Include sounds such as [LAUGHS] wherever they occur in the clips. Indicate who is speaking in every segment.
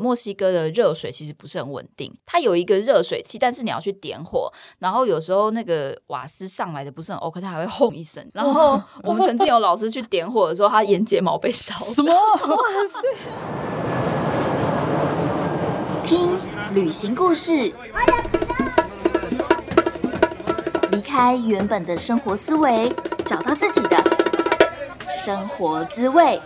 Speaker 1: 墨西哥的热水其实不是很稳定，它有一个热水器，但是你要去点火，然后有时候那个瓦斯上来的不是很 OK，它还会轰一声。然后我们曾经有老师去点火的时候，他眼睫毛被烧。
Speaker 2: 什么？[LAUGHS] 哇塞！
Speaker 3: 听旅行故事，离开原本的生活思维，找到自己的生活滋味。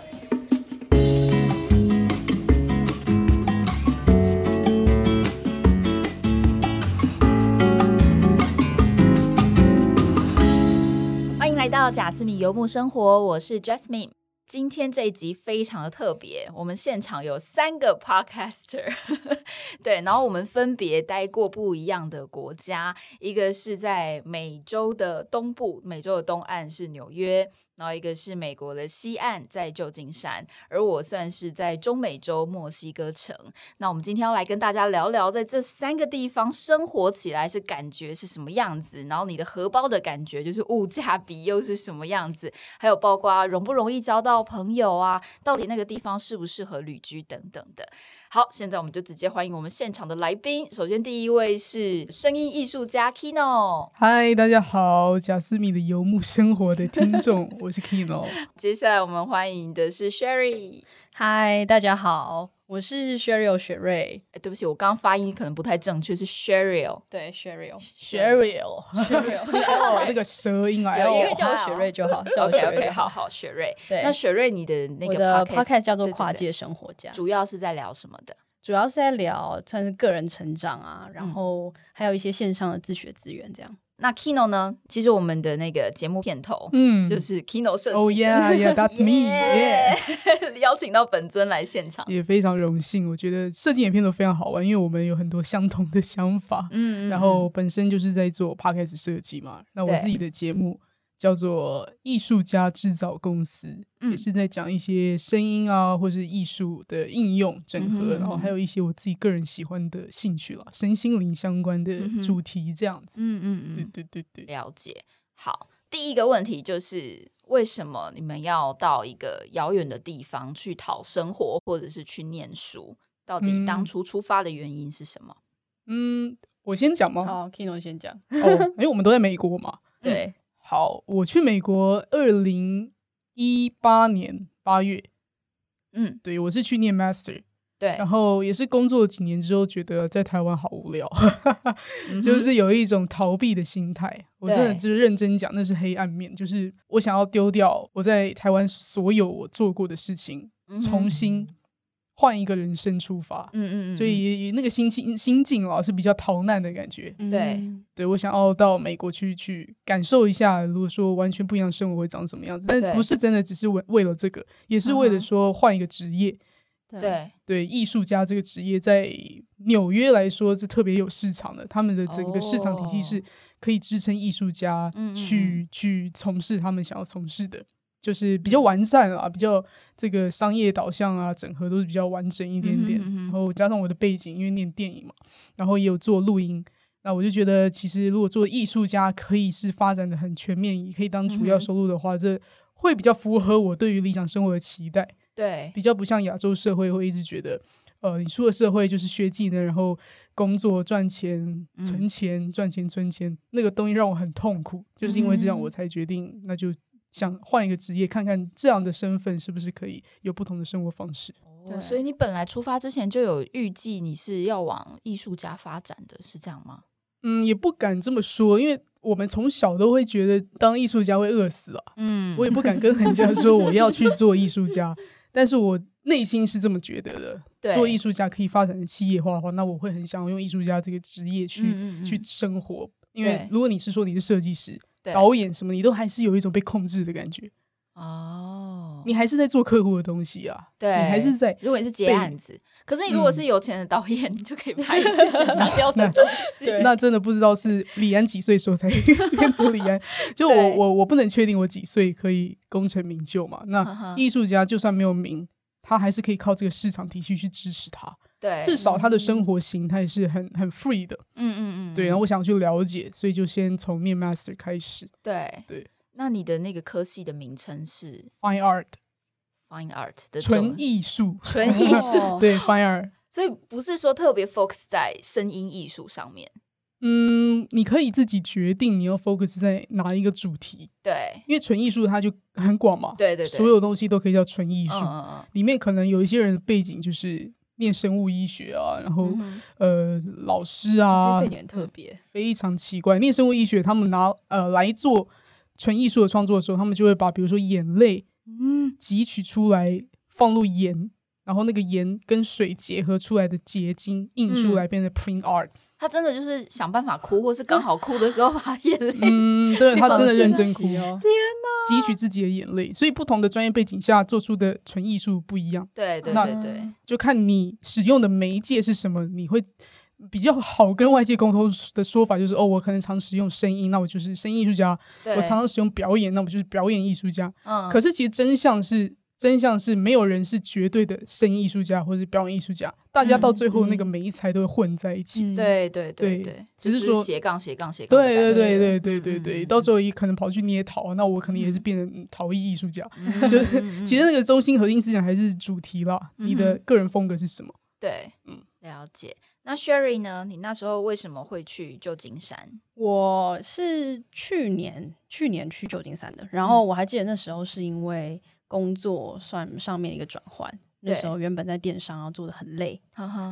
Speaker 1: 到贾斯米游牧生活，我是 Jasmine。今天这一集非常的特别，我们现场有三个 podcaster，[LAUGHS] 对，然后我们分别待过不一样的国家，一个是在美洲的东部，美洲的东岸是纽约。然后一个是美国的西岸，在旧金山，而我算是在中美洲墨西哥城。那我们今天要来跟大家聊聊，在这三个地方生活起来是感觉是什么样子，然后你的荷包的感觉就是物价比又是什么样子，还有包括容不容易交到朋友啊，到底那个地方适不适合旅居等等的。好，现在我们就直接欢迎我们现场的来宾。首先，第一位是声音艺术家 Kino。
Speaker 2: 嗨，大家好，贾斯米的游牧生活的听众，[LAUGHS] 我是 Kino。
Speaker 1: 接下来我们欢迎的是 Sherry。
Speaker 4: 嗨，大家好。我是 Sheryl 雪瑞，
Speaker 1: 哎，对不起，我刚刚发音可能不太正确，是 Sheryl，
Speaker 4: 对，Sheryl，Sheryl，[LAUGHS]
Speaker 2: 那个舌音啊，
Speaker 4: 有一个叫雪瑞就好，叫
Speaker 1: OK OK，好好，雪瑞。对，那雪瑞，你的那个
Speaker 4: podcast 叫做跨界生活家，
Speaker 1: 主要是在聊什么的？
Speaker 4: 主要是在聊算是个人成长啊，然后还有一些线上的自学资源这样。
Speaker 1: 那 Kino 呢？其实我们的那个节目片头，嗯，就是 Kino 设计。
Speaker 2: Oh yeah, yeah, that's me. [LAUGHS]
Speaker 1: Yeah，[LAUGHS] 邀请到本尊来现场，
Speaker 2: 也非常荣幸。我觉得设计影片都非常好玩，因为我们有很多相同的想法。嗯，然后本身就是在做 podcast 设计嘛。那我自己的节目。叫做艺术家制造公司，也是在讲一些声音啊，或是艺术的应用整合，然后还有一些我自己个人喜欢的兴趣了，身心灵相关的主题这样子。嗯嗯嗯，对对对对，
Speaker 1: 了解。好，第一个问题就是为什么你们要到一个遥远的地方去讨生活，或者是去念书？到底当初出发的原因是什么？
Speaker 2: 嗯，我先讲吗？
Speaker 4: 好，Kino 先讲。
Speaker 2: 哦，因为我们都在美国嘛。[LAUGHS]
Speaker 4: 对。
Speaker 2: 好，我去美国二零一八年八月，嗯，对我是去念 master，
Speaker 1: 对，
Speaker 2: 然后也是工作几年之后，觉得在台湾好无聊，[LAUGHS] 就是有一种逃避的心态。我真的就是认真讲，那是黑暗面，就是我想要丢掉我在台湾所有我做过的事情，重新。换一个人生出发，嗯嗯，所以那个心情心境啊是比较逃难的感觉。
Speaker 1: 对，
Speaker 2: 对我想要到美国去去感受一下，如果说完全不一样生活会长什么样子，但不是真的只是为为了这个，也是为了说换一个职业。
Speaker 1: 对。
Speaker 2: 对，艺术家这个职业在纽约来说是特别有市场的，他们的整个市场体系是可以支撑艺术家去去从事他们想要从事的。就是比较完善啊，比较这个商业导向啊，整合都是比较完整一点点。然后加上我的背景，因为念电影嘛，然后也有做录音，那我就觉得，其实如果做艺术家，可以是发展的很全面，也可以当主要收入的话，这会比较符合我对于理想生活的期待。
Speaker 1: 对，
Speaker 2: 比较不像亚洲社会会一直觉得，呃，你出了社会就是学技能，然后工作赚钱、存钱、赚钱、存钱，那个东西让我很痛苦。就是因为这样，我才决定那就。想换一个职业，看看这样的身份是不是可以有不同的生活方式。
Speaker 1: 哦，所以你本来出发之前就有预计你是要往艺术家发展的，是这样吗？
Speaker 2: 嗯，也不敢这么说，因为我们从小都会觉得当艺术家会饿死啊。嗯，我也不敢跟人家说我要去做艺术家，[LAUGHS] 但是我内心是这么觉得的。对做艺术家可以发展的企业化的话，那我会很想用艺术家这个职业去去生活。因为如果你是说你是设计师。导演什么，你都还是有一种被控制的感觉哦。你还是在做客户的东西啊，
Speaker 1: 对，
Speaker 2: 你还是在。
Speaker 1: 如果你是接案子，可是你如果是有钱的导演，你就可以拍自己想要的东西。[LAUGHS]
Speaker 2: 那真的不知道是李安几岁时候才变成李安。[LAUGHS] 就我我我不能确定我几岁可以功成名就嘛？那艺术家就算没有名，他还是可以靠这个市场体系去支持他。
Speaker 1: 对，
Speaker 2: 至少他的生活形态是很很 free 的。嗯嗯嗯。对，然后我想去了解，所以就先从念 master 开始。
Speaker 1: 对
Speaker 2: 对。
Speaker 1: 那你的那个科系的名称是
Speaker 2: fine art。
Speaker 1: fine art 的
Speaker 2: 纯艺术，
Speaker 1: 纯艺术，[LAUGHS]
Speaker 2: 对 fine art。[LAUGHS]
Speaker 1: 所以不是说特别 focus 在声音艺术上面。
Speaker 2: 嗯，你可以自己决定你要 focus 在哪一个主题。
Speaker 1: 对，
Speaker 2: 因为纯艺术它就很广嘛。
Speaker 1: 对对，
Speaker 2: 所有东西都可以叫纯艺术。里面可能有一些人的背景就是念生物医学啊，然后呃老师啊，
Speaker 4: 背景特别
Speaker 2: 非常奇怪。念生物医学，他们拿呃来做纯艺术的创作的时候，他们就会把比如说眼泪嗯。汲取出来放入盐，然后那个盐跟水结合出来的结晶印出来，变成 print art。
Speaker 1: 他真的就是想办法哭，或是刚好哭的时候把眼泪，
Speaker 2: 嗯，对他真的认真哭。
Speaker 1: 哦，
Speaker 2: 汲取自己的眼泪。所以不同的专业背景下做出的纯艺术不一样。
Speaker 1: 对对对对，
Speaker 2: 就看你使用的媒介是什么，你会比较好跟外界沟通的说法就是哦，我可能常使用声音，那我就是声音艺术家；我常常使用表演，那我就是表演艺术家。嗯，可是其实真相是。真相是没有人是绝对的声音艺术家或者表演艺术家，大家到最后那个每一才都会混在一起。
Speaker 1: 对对对
Speaker 2: 对，
Speaker 1: 只
Speaker 2: 是说
Speaker 1: 斜杠斜杠斜杠。
Speaker 2: 对对对对对对对，到最后也可能跑去捏陶，那我可能也是变成陶艺艺术家。就是 [LAUGHS] 其实那个中心核心思想还是主题啦，你的个人风格是什么？
Speaker 1: 对，嗯，了解。那 Sherry 呢？你那时候为什么会去旧金山？
Speaker 4: 我是去年去年去旧金山的，然后我还记得那时候是因为。工作算上面一个转换，那时候原本在电商，然后做的很累，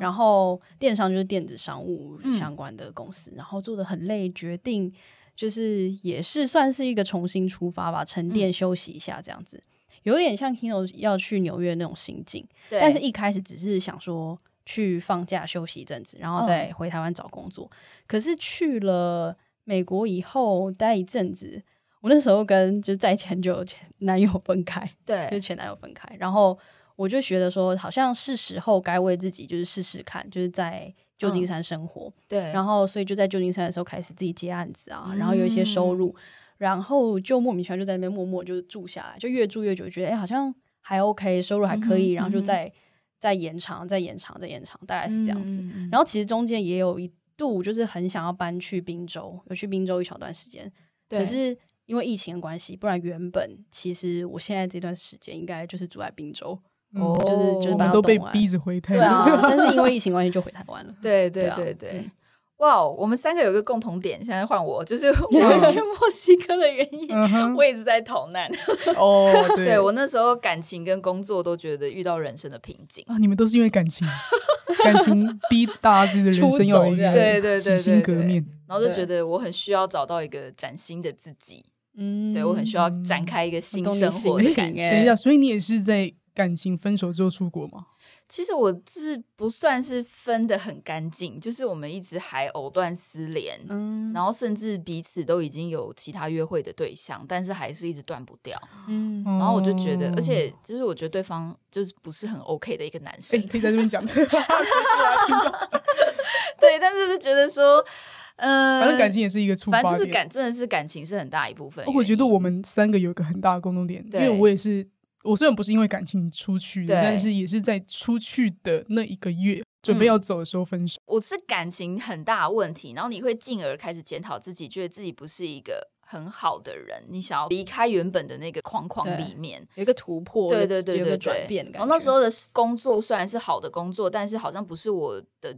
Speaker 4: 然后电商就是电子商务相关的公司，然后做的很累，决定就是也是算是一个重新出发吧，沉淀休息一下这样子，有点像 Kino 要去纽约那种心境，但是一开始只是想说去放假休息一阵子，然后再回台湾找工作，可是去了美国以后待一阵子。我那时候跟就是在前就前男友分开，
Speaker 1: 对，
Speaker 4: 就前男友分开，然后我就觉得说，好像是时候该为自己就是试试看，就是在旧金山生活，
Speaker 1: 对，
Speaker 4: 然后所以就在旧金山的时候开始自己接案子啊，然后有一些收入，然后就莫名其妙就在那边默默就住下来，就越住越久，觉得哎好像还 OK，收入还可以，然后就在在延长，在延长，在延长，大概是这样子。然后其实中间也有一度就是很想要搬去滨州，有去滨州一小段时间，可是。因为疫情的关系，不然原本其实我现在这段时间应该就是住在滨州，哦，就是就是
Speaker 2: 都被逼着回台湾，
Speaker 4: 对啊，[LAUGHS] 但是因为疫情关系就回台湾了。
Speaker 1: 对对对对，哇，我们三个有一个共同点，现在换我，就是 [LAUGHS] 我去墨西哥的原因，我一直在逃难。[LAUGHS]
Speaker 2: 哦，对
Speaker 1: 我那时候感情跟工作都觉得遇到人生的瓶颈
Speaker 2: 啊，你们都是因为感情，感情逼大家的人生有一个
Speaker 1: 对对
Speaker 2: 对新革命，
Speaker 1: 然后就觉得我很需要找到一个崭新的自己。嗯，对我很需要展开一个新生活的感觉。
Speaker 2: 等一下，所以你也是在感情分手之后出国吗？
Speaker 1: 其实我是不算是分的很干净，就是我们一直还藕断丝连，嗯，然后甚至彼此都已经有其他约会的对象，但是还是一直断不掉，嗯，然后我就觉得，而且就是我觉得对方就是不是很 OK 的一个男生，
Speaker 2: 可以在这边讲，[LAUGHS] [LAUGHS] 对，
Speaker 1: 但是就觉得说。
Speaker 2: 嗯，反正感情也是一个出发
Speaker 1: 点，就是感真的是感情是很大一部分。
Speaker 2: 我觉得我们三个有一个很大的共同点，因为我也是，我虽然不是因为感情出去的，但是也是在出去的那一个月准备要走的时候分手。
Speaker 1: 我是感情很大的问题，然后你会进而开始检讨自己，觉得自己不是一个很好的人，你想要离开原本的那个框框里面，
Speaker 4: 有一个突破，
Speaker 1: 对对对对
Speaker 4: 转变。
Speaker 1: 然后那时候的工作虽然是好的工作，但是好像不是我的。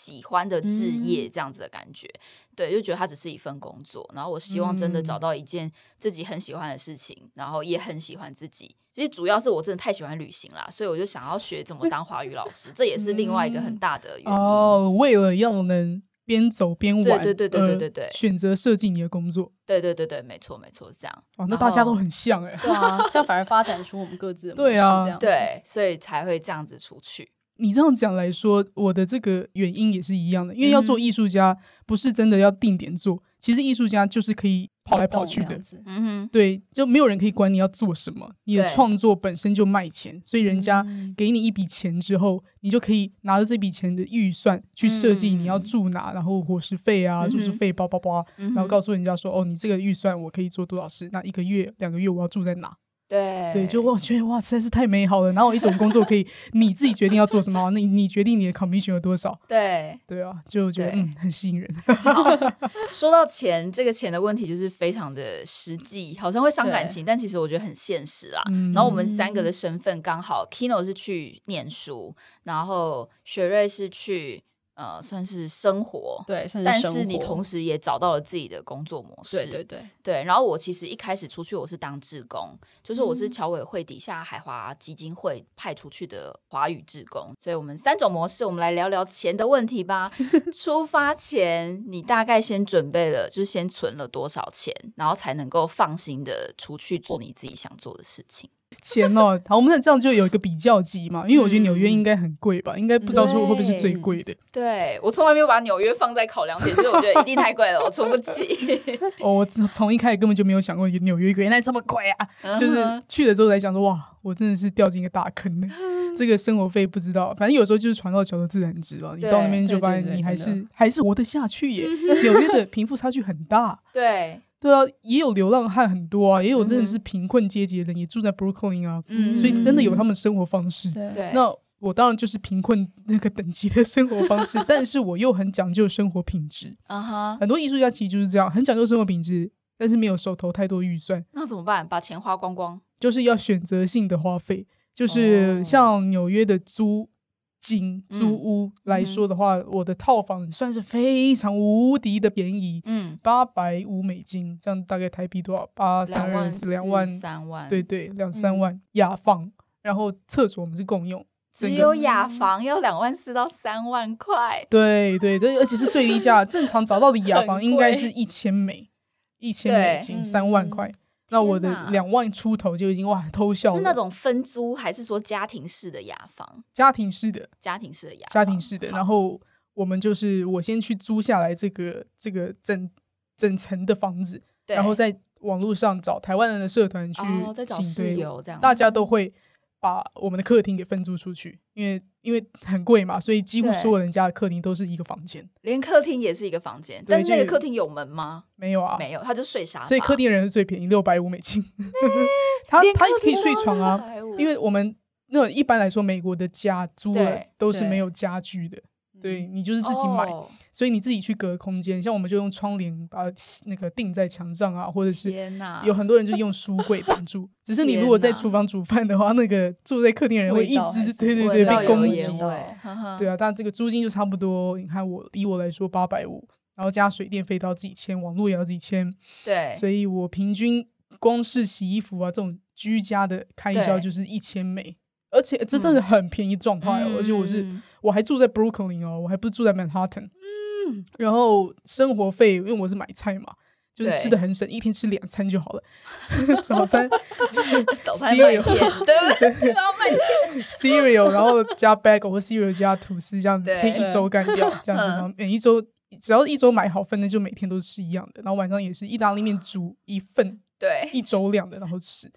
Speaker 1: 喜欢的职业这样子的感觉，对，就觉得它只是一份工作。然后我希望真的找到一件自己很喜欢的事情，然后也很喜欢自己。其实主要是我真的太喜欢旅行啦，所以我就想要学怎么当华语老师，这也是另外一个很大的原因。
Speaker 2: 哦，为了要能边走边玩，
Speaker 1: 对对对对对对，
Speaker 2: 选择设计你的工作，
Speaker 1: 对对对对，没错没错，是这样。
Speaker 2: 哦，那大家都很像哎，
Speaker 4: 对啊，这样反而发展出我们各自的
Speaker 2: 对啊，
Speaker 1: 对，所以才会这样子出去。
Speaker 2: 你这样讲来说，我的这个原因也是一样的，因为要做艺术家，不是真的要定点做，其实艺术家就是可以跑来跑去的，嗯哼，对，就没有人可以管你要做什么，你的创作本身就卖钱，所以人家给你一笔钱之后，你就可以拿着这笔钱的预算去设计你要住哪，然后伙食费啊、住宿费、包包包，然后告诉人家说，哦，你这个预算我可以做多少事，那一个月、两个月我要住在哪？
Speaker 1: 对
Speaker 2: 对，就我觉得哇，实在是太美好了。然后一种工作可以 [LAUGHS] 你自己决定要做什么，那你决定你的 commission 有多少？
Speaker 1: 对
Speaker 2: 对啊，就觉得嗯很吸引人。[LAUGHS]
Speaker 1: 说到钱，这个钱的问题就是非常的实际，好像会伤感情，但其实我觉得很现实啦。然后我们三个的身份刚好，Kino 是去念书，然后雪瑞是去。呃，算是生活，
Speaker 4: 对，
Speaker 1: 但是你同时也找到了自己的工作模式，
Speaker 4: 对对对
Speaker 1: 对。然后我其实一开始出去，我是当志工，就是我是侨委会底下海华基金会派出去的华语志工，所以我们三种模式，我们来聊聊钱的问题吧。[LAUGHS] 出发前，你大概先准备了，就是先存了多少钱，然后才能够放心的出去做你自己想做的事情。[LAUGHS]
Speaker 2: 钱哦，好，我们这样就有一个比较级嘛，因为我觉得纽约应该很贵吧，应该不知道说会不会是最贵的。
Speaker 1: 对我从来没有把纽约放在考量点，所以我觉得一定太贵了，我出不起。
Speaker 2: 哦，我从一开始根本就没有想过纽约原来这么贵啊，就是去了之后才想说，哇，我真的是掉进一个大坑呢。[LAUGHS] 这个生活费不知道，反正有时候就是船到桥头自然直了，你到那边就发现你还是还是活得下去耶。[LAUGHS] 纽约的贫富差距很大。
Speaker 1: 对。
Speaker 2: 对啊，也有流浪汉很多啊，也有真的是贫困阶级的人，也住在 Brooklyn 啊，所以真的有他们生活方式。
Speaker 1: 对，
Speaker 2: 那我当然就是贫困那个等级的生活方式，[LAUGHS] 但是我又很讲究生活品质。啊哈，很多艺术家其实就是这样，很讲究生活品质，但是没有手头太多预算。
Speaker 1: 那怎么办？把钱花光光？
Speaker 2: 就是要选择性的花费，就是像纽约的租。金租屋来说的话，我的套房算是非常无敌的便宜，嗯，八百五美金，这样大概台币多少？八
Speaker 1: 两万
Speaker 2: 两万
Speaker 1: 三万，
Speaker 2: 对对，两三万雅房，然后厕所我们是共用，
Speaker 1: 只有雅房要两万四到三万块，
Speaker 2: 对对，这而且是最低价，正常找到的雅房应该是一千美，一千美金三万块。那我的两万出头就已经哇偷笑了。
Speaker 1: 是那种分租还是说家庭式的雅房？
Speaker 2: 家庭式的，
Speaker 1: 家庭式的雅，
Speaker 2: 家庭式的。然后我们就是我先去租下来这个这个整整层的房子，然后在网络上找台湾人的社团去
Speaker 1: 找室友，这样
Speaker 2: 大家都会。把我们的客厅给分租出去，因为因为很贵嘛，所以几乎所有人家的客厅都是一个房间，
Speaker 1: 连客厅也是一个房间。但是那个客厅有门吗？
Speaker 2: 没有啊，
Speaker 1: 没有，他就睡沙发。
Speaker 2: 所以客厅的人是最便宜，六百五美金。[LAUGHS] [LAUGHS] 他他也可以睡床啊，因为我们那一般来说美国的家租的都是没有家具的，对你就是自己买。所以你自己去隔空间，像我们就用窗帘把那个钉在墙上啊，或者是有很多人就用书柜 [LAUGHS] 挡住。只是你如果在厨房煮饭的话，那个住在客厅的人会一直对对对被攻击。对啊，但这个租金就差不多。你看我以我来说八百五，然后加水电费都要自己签，网络也要自己签。
Speaker 1: 对，
Speaker 2: 所以我平均光是洗衣服啊这种居家的开销就是一千美，而且这真的很便宜状态哦。而且我是我还住在 Brooklyn 哦，我还不是住在 Manhattan。然后生活费，因为我是买菜嘛，就是吃的很省，一天吃两餐就好了。[LAUGHS] 早餐，[LAUGHS] [LAUGHS]
Speaker 1: 早餐 cereal，对对，然后买
Speaker 2: cereal，然后加 bagel 或 cereal 加吐司，这样子可以一周干掉，这样子。每一周只要一周买好份的，就每天都是一样的。然后晚上也是意大利面煮一份，
Speaker 1: 对，
Speaker 2: 一周量的，然后吃。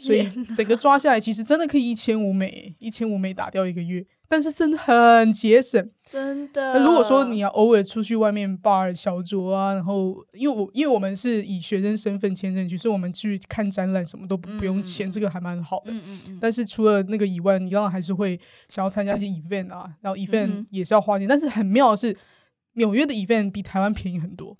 Speaker 2: 所以整个抓下来，其实真的可以一千五美，一千五美打掉一个月。但是真的很节省，
Speaker 1: 真的。
Speaker 2: 如果说你要偶尔出去外面 bar 小酌啊，然后因为我因为我们是以学生身份签证去，所以我们去看展览什么都不不用钱，这个还蛮好的。嗯嗯嗯。但是除了那个以外，你当然还是会想要参加一些 event 啊，然后 event 也是要花钱。但是很妙的是，纽约的 event 比台湾便宜很多，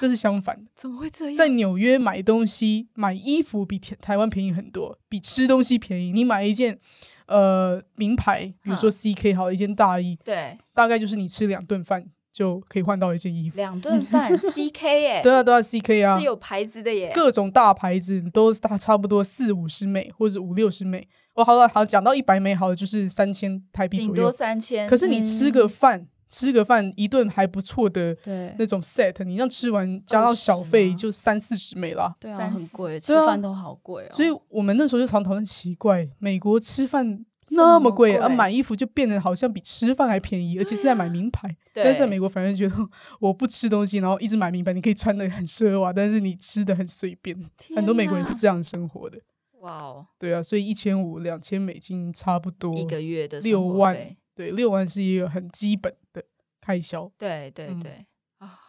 Speaker 2: 这是相反的。
Speaker 1: 怎么会这样？
Speaker 2: 在纽约买东西买衣服比台台湾便宜很多，比吃东西便宜。你买一件。呃，名牌，比如说 CK 好一件大衣，
Speaker 1: 对，
Speaker 2: 大概就是你吃两顿饭就可以换到一件衣服。
Speaker 1: 两顿饭 [LAUGHS] CK 耶？
Speaker 2: 对啊，对啊 CK 啊，
Speaker 1: 是有牌子的耶，
Speaker 2: 各种大牌子都大差不多四五十美或者五六十美。我好了，好讲到一百美好的就是三千台币左右，
Speaker 1: 顶多三千。
Speaker 2: 可是你吃个饭。吃个饭一顿还不错的
Speaker 4: 那
Speaker 2: 种 set，你让吃完加到小费就三四十美了。
Speaker 4: 对啊，很贵，吃饭都好贵哦。
Speaker 2: 所以我们那时候就常讨论奇怪，美国吃饭那么贵，而买衣服就变得好像比吃饭还便宜，而且是在买名牌。但是在美国，反正觉得我不吃东西，然后一直买名牌，你可以穿的很奢华，但是你吃的很随便。很多美国人是这样生活的。哇哦，对啊，所以一千五两千美金差不多
Speaker 1: 一个月的
Speaker 2: 六万。对，六万是一个很基本的开销。
Speaker 1: 对对对，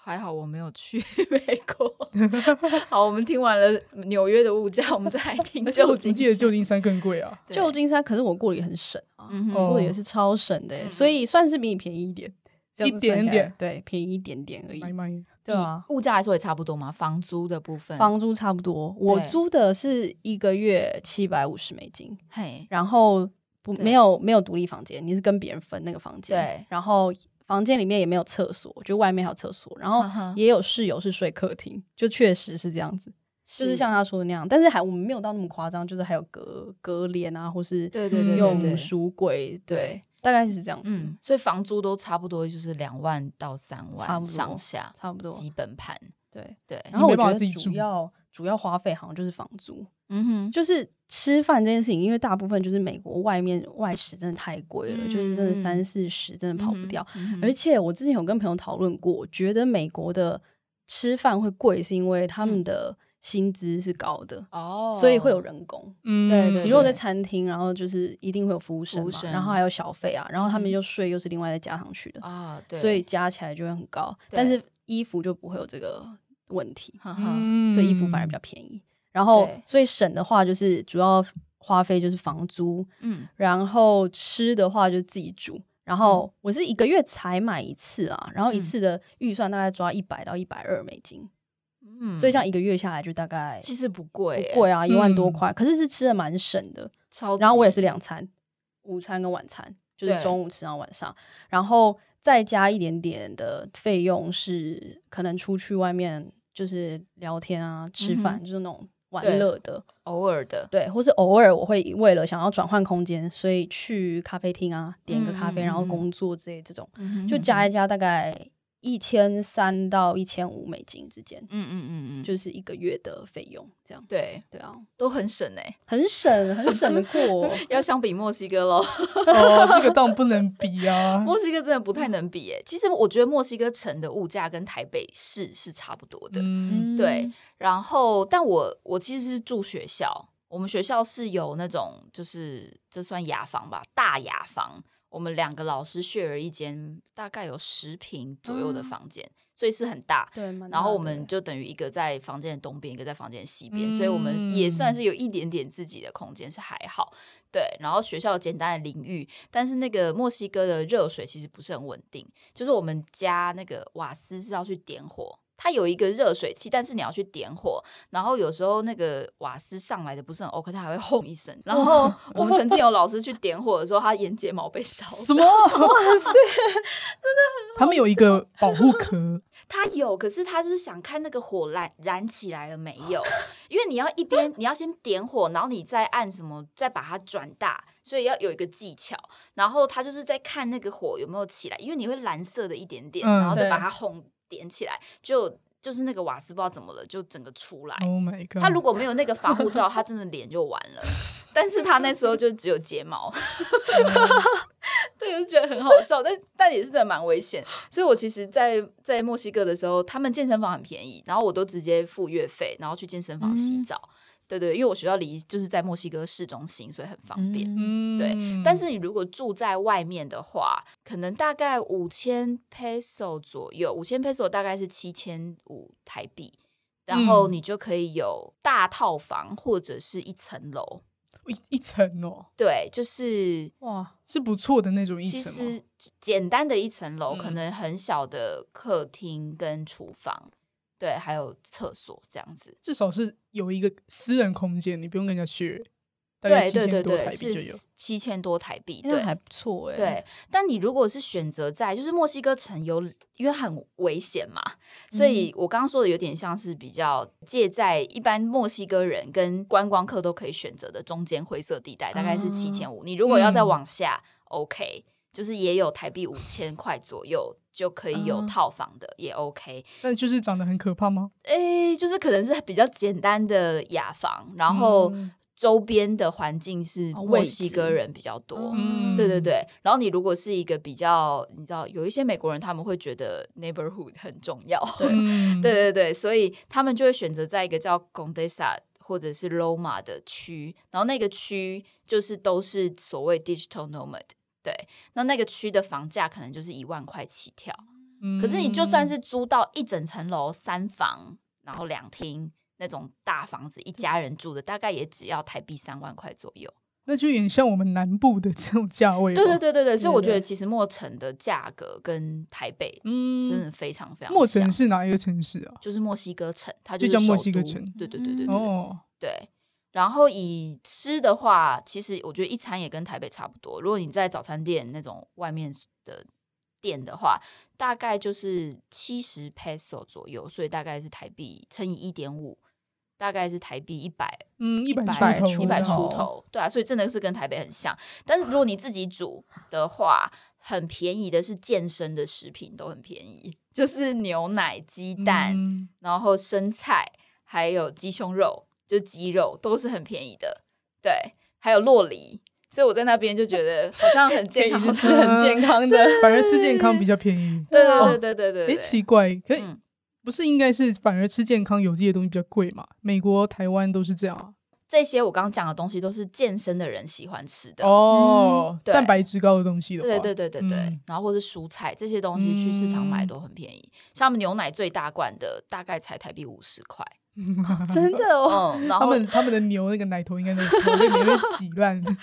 Speaker 1: 还好我没有去 [LAUGHS] 美国。[LAUGHS] 好，我们听完了纽约的物价，我们再来听旧金。
Speaker 2: 我记得旧金山更贵啊？
Speaker 4: 旧金山可是我过得也很省啊，过得也是超省的，所以算是比你便宜一点，
Speaker 2: 一点点，
Speaker 4: 对，便宜一点点而已。
Speaker 2: 对
Speaker 1: 啊，物价来说也差不多嘛，房租的部分，
Speaker 4: 房租差不多。我租的是一个月七百五十美金，嘿，然后不没有没有独立房间，你是跟别人分那个房间，
Speaker 1: 对，
Speaker 4: 然后。房间里面也没有厕所，就外面还有厕所，然后也有室友是睡客厅，就确实是这样子，就是像。他说的那样，但是还我们没有到那么夸张，就是还有隔隔帘啊，或是
Speaker 1: 对对对
Speaker 4: 用书柜，对，大概是这样子，
Speaker 1: 所以房租都差不多就是两万到三万上下，
Speaker 4: 差不多
Speaker 1: 基本盘，
Speaker 4: 对
Speaker 1: 对，
Speaker 4: 然后我觉得主要主要花费好像就是房租。嗯哼，就是吃饭这件事情，因为大部分就是美国外面外食真的太贵了，就是真的三四十真的跑不掉。而且我之前有跟朋友讨论过，觉得美国的吃饭会贵，是因为他们的薪资是高的哦，所以会有人工。
Speaker 1: 嗯，对对。
Speaker 4: 你如果在餐厅，然后就是一定会有服务生嘛，然后还有小费啊，然后他们就税又是另外再加上去的啊，对，所以加起来就会很高。但是衣服就不会有这个问题，所以衣服反而比较便宜。然后，所以省的话就是主要花费就是房租，嗯，然后吃的话就自己煮。然后我是一个月才买一次啊，然后一次的预算大概抓一百到一百二美金，嗯，所以这样一个月下来就大概
Speaker 1: 其实不贵，
Speaker 4: 不贵啊，一万多块。可是是吃的蛮省的，
Speaker 1: 超。
Speaker 4: 然后我也是两餐，午餐跟晚餐，就是中午吃到晚上，然后再加一点点的费用是可能出去外面就是聊天啊、吃饭，就是那种。玩乐的，
Speaker 1: 偶尔的，
Speaker 4: 对，或是偶尔我会为了想要转换空间，所以去咖啡厅啊，点个咖啡，然后工作之类这种，就加一加大概。一千三到一千五美金之间，嗯嗯嗯嗯，就是一个月的费用，这样。
Speaker 1: 对
Speaker 4: 对啊，
Speaker 1: 都很省哎，
Speaker 4: 很省，很省的过。[LAUGHS]
Speaker 1: 要相比墨西哥喽，[LAUGHS]
Speaker 2: 哦，这个当然不能比啊。[LAUGHS]
Speaker 1: 墨西哥真的不太能比哎。其实我觉得墨西哥城的物价跟台北市是差不多的，对。然后，但我我其实是住学校，我们学校是有那种就是这算雅房吧，大雅房。我们两个老师 share 一间大概有十平左右的房间，所以是很大。
Speaker 4: 对，
Speaker 1: 然后我们就等于一个在房间的东边，一个在房间的西边，所以我们也算是有一点点自己的空间，是还好。对，然后学校简单的淋浴，但是那个墨西哥的热水其实不是很稳定，就是我们家那个瓦斯是要去点火。它有一个热水器，但是你要去点火，然后有时候那个瓦斯上来的不是很 OK，它还会轰一声。然后我们曾经有老师去点火的时候，他眼睫毛被烧。
Speaker 2: 什么？哇塞，真的很。他们有一个保护壳。[LAUGHS]
Speaker 1: 他有，可是他就是想看那个火燃燃起来了没有，因为你要一边你要先点火，然后你再按什么，再把它转大，所以要有一个技巧。然后他就是在看那个火有没有起来，因为你会蓝色的一点点，然后再把它轰。点起来就就是那个瓦斯不知道怎么了，就整个出来。
Speaker 2: Oh my god！
Speaker 1: 他如果没有那个防护罩，他真的脸就完了。但是他那时候就只有睫毛，[LAUGHS] 对，就觉得很好笑，但但也是真的蛮危险。所以我其实，在在墨西哥的时候，他们健身房很便宜，然后我都直接付月费，然后去健身房洗澡。对对，因为我学校离就是在墨西哥市中心，所以很方便。对，但是你如果住在外面的话，可能大概五千 peso 左右，五千 peso 大概是七千五台币，然后你就可以有大套房或者是一层楼，
Speaker 2: 一一层哦。
Speaker 1: 对，就是
Speaker 2: 哇，是不错的那种一
Speaker 1: 层。其实简单的一层楼，可能很小的客厅跟厨房。对，还有厕所这样子，
Speaker 2: 至少是有一个私人空间，你不用跟人家 share。
Speaker 1: 对对对对，是七千多台币，对，
Speaker 4: 还不错哎。
Speaker 1: 对，但你如果是选择在就是墨西哥城有，因为很危险嘛，所以我刚刚说的有点像是比较介在一般墨西哥人跟观光客都可以选择的中间灰色地带，大概是七千五。你如果要再往下，OK。就是也有台币五千块左右就可以有套房的，也 OK。
Speaker 2: 那就是长得很可怕吗？
Speaker 1: 哎，就是可能是比较简单的雅房，然后周边的环境是墨西哥人比较多。嗯，对对对。然后你如果是一个比较，你知道有一些美国人他们会觉得 neighborhood 很重要。[LAUGHS] 对对对对，所以他们就会选择在一个叫 Condesa 或者是 Loma 的区，然后那个区就是都是所谓 digital nomad。对，那那个区的房价可能就是一万块起跳，可是你就算是租到一整层楼三房，然后两厅那种大房子，一家人住的，大概也只要台币三万块左右。
Speaker 2: 那就有点像我们南部的 [LAUGHS] 这种价位。
Speaker 1: 对对对对对，所以我觉得其实墨城的价格跟台北嗯真的非常非常。
Speaker 2: 墨城是哪一个城市啊？
Speaker 1: 就是墨西哥城，它
Speaker 2: 就叫墨西哥城。
Speaker 1: 对对对对对。哦。对。然后以吃的话，其实我觉得一餐也跟台北差不多。如果你在早餐店那种外面的店的话，大概就是七十 peso 左右，所以大概是台币乘以一点五。大概是台币一百，
Speaker 2: 嗯，一百
Speaker 1: 一百出头，对啊，所以真的是跟台北很像。但是如果你自己煮的话，很便宜的是健身的食品都很便宜，就是牛奶、鸡蛋，然后生菜，还有鸡胸肉，就鸡肉都是很便宜的。对，还有洛梨，所以我在那边就觉得好像很健康，是很健康 [LAUGHS] 的，
Speaker 2: 反而吃健康比较便宜。
Speaker 1: 对对对对对对，
Speaker 2: 哎，奇怪，可以。不是应该是反而吃健康有机的东西比较贵嘛？美国、台湾都是这样啊。
Speaker 1: 这些我刚刚讲的东西都是健身的人喜欢吃的
Speaker 2: 哦，蛋白质高的东西的
Speaker 1: 对对对对对，然后或是蔬菜这些东西去市场买都很便宜。像牛奶最大罐的大概才台币五十块。[LAUGHS]
Speaker 4: 真的哦，
Speaker 1: 然
Speaker 2: 后他们他们的牛那个奶头应该都头被挤烂。[LAUGHS] 对，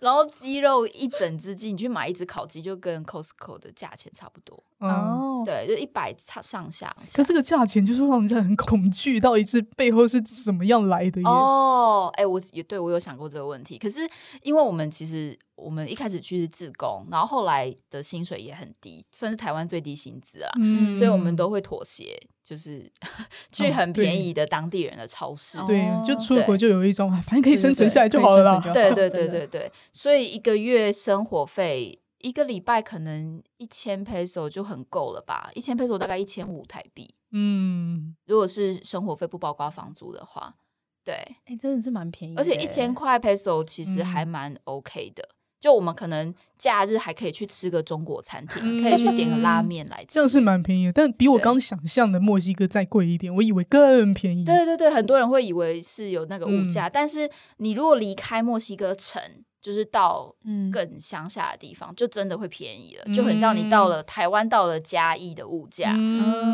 Speaker 1: 然后鸡肉一整只鸡，你去买一只烤鸡就跟 Costco 的价钱差不多。哦，对，就一百差上下。
Speaker 2: 可这个价钱就是让人家很恐惧，到底是背后是怎么样来的？
Speaker 1: 哦，哎，我也对我有想过这个问题。可是因为我们其实我们一开始去是自工，然后后来的薪水也很低，算是台湾最低薪资啊，所以我们都会妥协。就是 [LAUGHS] 去很便宜的当地人的超市，
Speaker 2: 对，就出国就有一种反正可以生存下来就好了啦。[LAUGHS]
Speaker 1: 对对对对对，所以一个月生活费一个礼拜可能一千 peso 就很够了吧？一千 peso 大概一千五台币。嗯，如果是生活费不包括房租的话，对，
Speaker 4: 哎，真的是蛮便宜，
Speaker 1: 而且一千块 peso 其实还蛮 OK 的。就我们可能假日还可以去吃个中国餐厅，可以去点个拉面来吃，
Speaker 2: 这样是蛮便宜的。但比我刚想象的墨西哥再贵一点，我以为更便宜。
Speaker 1: 对对对，很多人会以为是有那个物价，但是你如果离开墨西哥城，就是到更乡下的地方，就真的会便宜了，就很像你到了台湾到了嘉义的物价。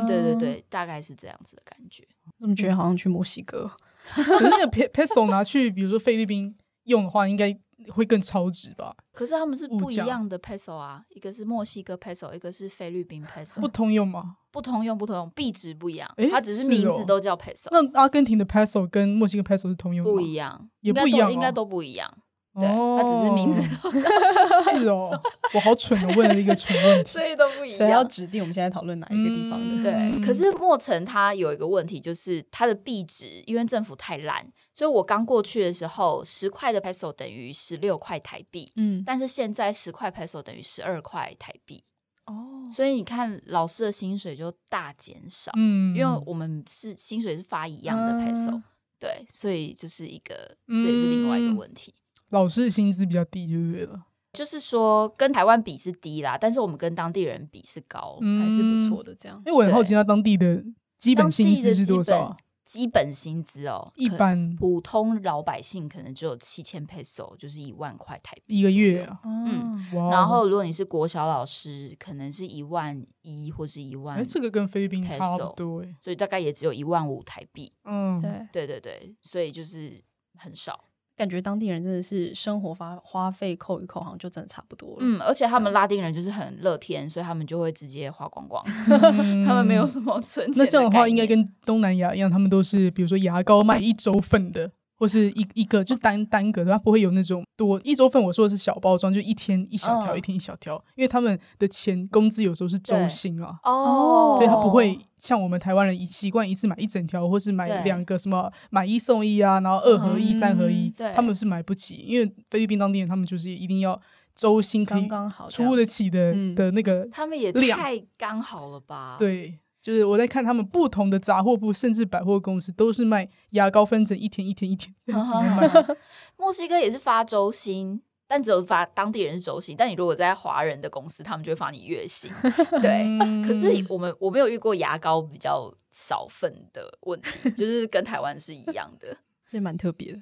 Speaker 1: 对对对，大概是这样子的感觉。
Speaker 4: 怎么觉得好像去墨西哥？[LAUGHS]
Speaker 2: 可是那个 peso 拿去，比如说菲律宾用的话，应该。会更超值吧？
Speaker 1: 可是他们是不一样的 peso 啊，一个是墨西哥 peso，一个是菲律宾 peso，
Speaker 2: 不通用吗？
Speaker 1: 不通用，不通用，币值不一样，它只是名字都叫 peso。
Speaker 2: 那阿根廷的 peso 跟墨西哥 peso 是通用
Speaker 1: 不一样，
Speaker 2: 也不一样，
Speaker 1: 应该都不一样。对，它只是名字。[LAUGHS]
Speaker 2: 是哦，我好蠢的问了一个蠢问题，[LAUGHS]
Speaker 1: 所以都不一样。
Speaker 4: 所以要指定我们现在讨论哪一个地方的？
Speaker 1: 对。可是墨城它有一个问题，就是它的币值，因为政府太烂，所以我刚过去的时候，十块的 peso 等于十六块台币。嗯。但是现在十块 peso 等于十二块台币。哦。所以你看，老师的薪水就大减少。嗯。因为我们是薪水是发一样的 peso，对，所以就是一个，这也是另外一个问题。
Speaker 2: 老师的薪资比较低，就对了。
Speaker 1: 就是说，跟台湾比是低啦，但是我们跟当地人比是高，
Speaker 4: 还是不错的。这样，
Speaker 2: 因为我很好奇，他当地的基本薪资是多少？
Speaker 1: 基本薪资哦，
Speaker 2: 一般
Speaker 1: 普通老百姓可能只有七千 peso，就是一万块台币
Speaker 2: 一个月啊。
Speaker 1: 嗯，然后如果你是国小老师，可能是一万一或是一万。
Speaker 2: 哎，这个跟菲律宾差不多哎，
Speaker 1: 所以大概也只有一万五台币。嗯，对对对对，所以就是很少。
Speaker 4: 感觉当地人真的是生活花花费扣一扣，好像就真的差不多了。
Speaker 1: 嗯，而且他们拉丁人就是很乐天，所以他们就会直接花光光，[LAUGHS] 他们没有什么存钱。
Speaker 2: 那这样的话，应该跟东南亚一样，他们都是比如说牙膏卖一周份的。或是一一个就单单个的，它不会有那种多一周份。我说的是小包装，就一天一小条，一天一小条。因为他们的钱工资有时候是周薪啊，哦，所以他不会像我们台湾人一习惯一次买一整条，或是买两个什么买一送一啊，然后二合一、三合一，他们是买不起。因为菲律宾当地人他们就是一定要周薪可以出得起的的那个，
Speaker 1: 他们也太刚好了吧？
Speaker 2: 对。就是我在看他们不同的杂货铺，甚至百货公司都是卖牙膏分成一天一天一天 [LAUGHS] [LAUGHS]
Speaker 1: 墨西哥也是发周薪，但只有发当地人是周薪。但你如果在华人的公司，他们就会发你月薪。[LAUGHS] 对，可是我们我没有遇过牙膏比较少份的问题，就是跟台湾是一样的。
Speaker 4: 这蛮特别的。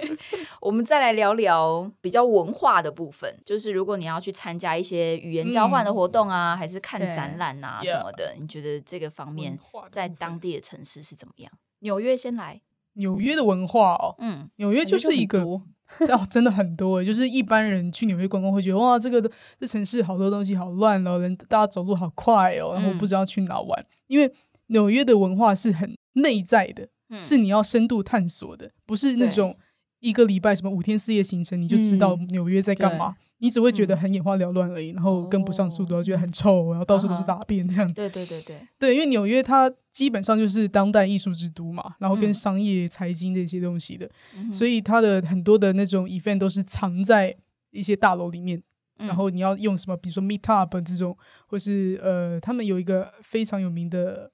Speaker 4: [LAUGHS]
Speaker 1: 我们再来聊聊比较文化的部分，就是如果你要去参加一些语言交换的活动啊，还是看展览啊什么的，你觉得这个方面在当地的城市是怎么样？纽约先来，
Speaker 2: 纽约的文化哦，嗯，纽约就是一个哦，真的很多，就是一般人去纽约观光会觉得哇，这个这城市好多东西好乱哦，人大家走路好快哦，然后不知道去哪玩，因为纽约的文化是很内在的。是你要深度探索的，不是那种一个礼拜什么五天四夜行程你就知道纽约在干嘛，你只会觉得很眼花缭乱而已，然后跟不上速度，觉得很臭，然后到处都是大便这样。
Speaker 1: 对对对对。
Speaker 2: 对，因为纽约它基本上就是当代艺术之都嘛，然后跟商业、财经这些东西的，所以它的很多的那种 event 都是藏在一些大楼里面，然后你要用什么，比如说 Meet Up 这种，或是呃，他们有一个非常有名的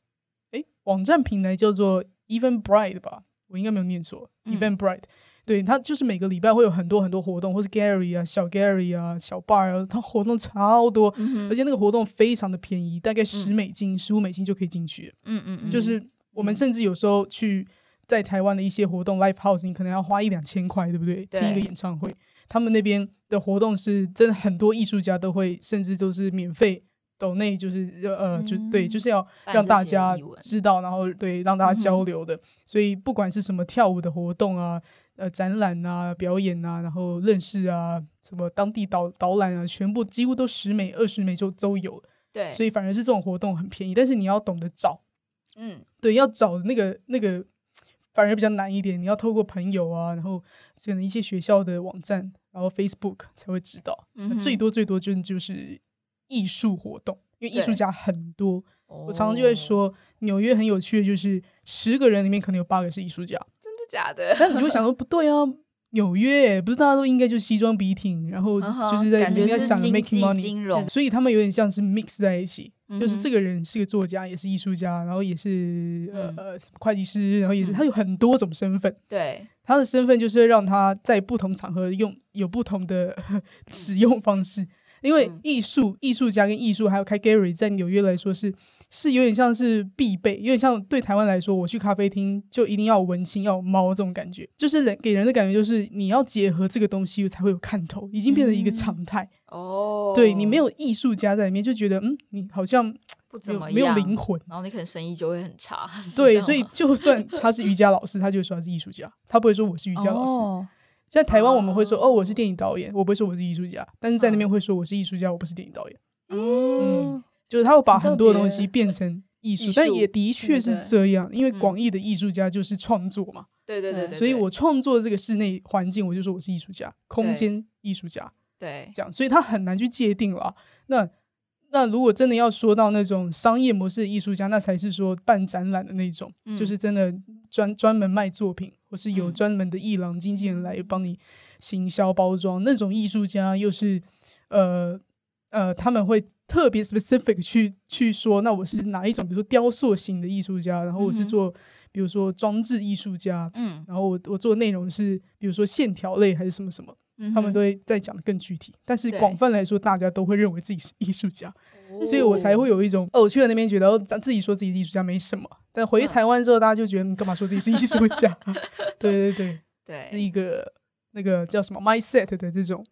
Speaker 2: 哎网站平台叫做。Even Bright 吧，我应该没有念错。Even Bright，对他就是每个礼拜会有很多很多活动，或是 Gary 啊、小 Gary 啊、小 Bar 啊，他活动超多，而且那个活动非常的便宜，大概十美金、十五美金就可以进去。嗯嗯嗯，就是我们甚至有时候去在台湾的一些活动，Live House，你可能要花一两千块，对不对？听一个演唱会，他们那边的活动是真的很多艺术家都会，甚至都是免费。抖内就是呃，就对，就是要让大家知道，然后对让大家交流的。所以不管是什么跳舞的活动啊，呃，展览啊，表演啊，然后认识啊，什么当地导导览啊，全部几乎都十美、二十美就都有。
Speaker 1: 对，
Speaker 2: 所以反而是这种活动很便宜，但是你要懂得找，嗯，对，要找那个那个反而比较难一点。你要透过朋友啊，然后可能一些学校的网站，然后 Facebook 才会知道。嗯最多最多就就是。艺术活动，因为艺术家很多，我常常就会说，纽约很有趣的就是十个人里面可能有八个是艺术家，
Speaker 1: 真的假的？
Speaker 2: 但你就会想说，不对啊，纽约不是大家都应该就西装笔挺，然后就是在应该想 making money，所以他们有点像是 mix 在一起，就是这个人是个作家，也是艺术家，然后也是呃呃会计师，然后也是他有很多种身份，
Speaker 1: 对，
Speaker 2: 他的身份就是让他在不同场合用有不同的 [LAUGHS] 使用方式。因为艺术、艺术家跟艺术，还有开 gallery，在纽约来说是是有点像是必备，有点像对台湾来说，我去咖啡厅就一定要文青、要猫这种感觉，就是人给人的感觉就是你要结合这个东西才会有看头，已经变成一个常态哦。对你没有艺术家在里面，就觉得嗯，你好像
Speaker 1: 不怎么
Speaker 2: 没有灵魂，
Speaker 1: 然后你可能生意就会很差。
Speaker 2: 对，所以就算他是瑜伽老师，他就说他是艺术家，他不会说我是瑜伽老师。在台湾，我们会说哦，我是电影导演，我不会说我是艺术家。但是在那边会说我是艺术家，我不是电影导演。嗯，就是他会把很多东西变成艺术，但也的确是这样，因为广义的艺术家就是创作嘛。
Speaker 1: 对对对。
Speaker 2: 所以我创作这个室内环境，我就说我是艺术家，空间艺术家。
Speaker 1: 对，
Speaker 2: 这样，所以他很难去界定了。那那如果真的要说到那种商业模式的艺术家，那才是说办展览的那种，就是真的专专门卖作品。或是有专门的艺廊经纪人来帮你行销包装，那种艺术家又是呃呃，他们会特别 specific 去去说，那我是哪一种，比如说雕塑型的艺术家，然后我是做比如说装置艺术家，嗯，然后我我做内容是比如说线条类还是什么什么，他们都会再讲的更具体。但是广泛来说，大家都会认为自己是艺术家，所以我才会有一种哦，我去了那边觉得咱自己说自己艺术家没什么。但回台湾之后，大家就觉得你干嘛说自己是艺术家？[LAUGHS] 对对对
Speaker 1: 对，
Speaker 2: 是一个那个叫什么 mindset 的这种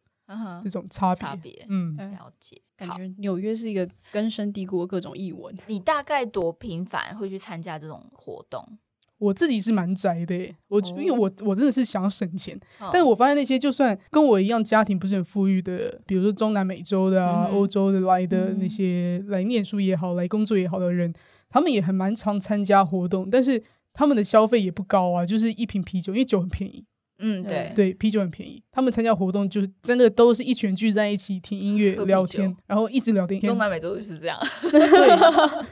Speaker 2: 这种差别。
Speaker 1: 差别，嗯，了解。
Speaker 4: 感觉纽约是一个根深蒂固的各种译文。[LAUGHS]
Speaker 1: 你大概多频繁会去参加这种活动？
Speaker 2: 我自己是蛮宅的，我因为我我真的是想省钱，但是我发现那些就算跟我一样家庭不是很富裕的，比如说中南美洲的啊、欧洲的来的那些来念书也好、来工作也好的人。他们也很蛮常参加活动，但是他们的消费也不高啊，就是一瓶啤酒，因为酒很便宜。
Speaker 1: 嗯，对
Speaker 2: 对，啤酒很便宜。他们参加活动就是真的都是一群聚在一起听音乐、聊天，然后一直聊天。
Speaker 1: 中南美洲就是这样。[LAUGHS]
Speaker 2: 对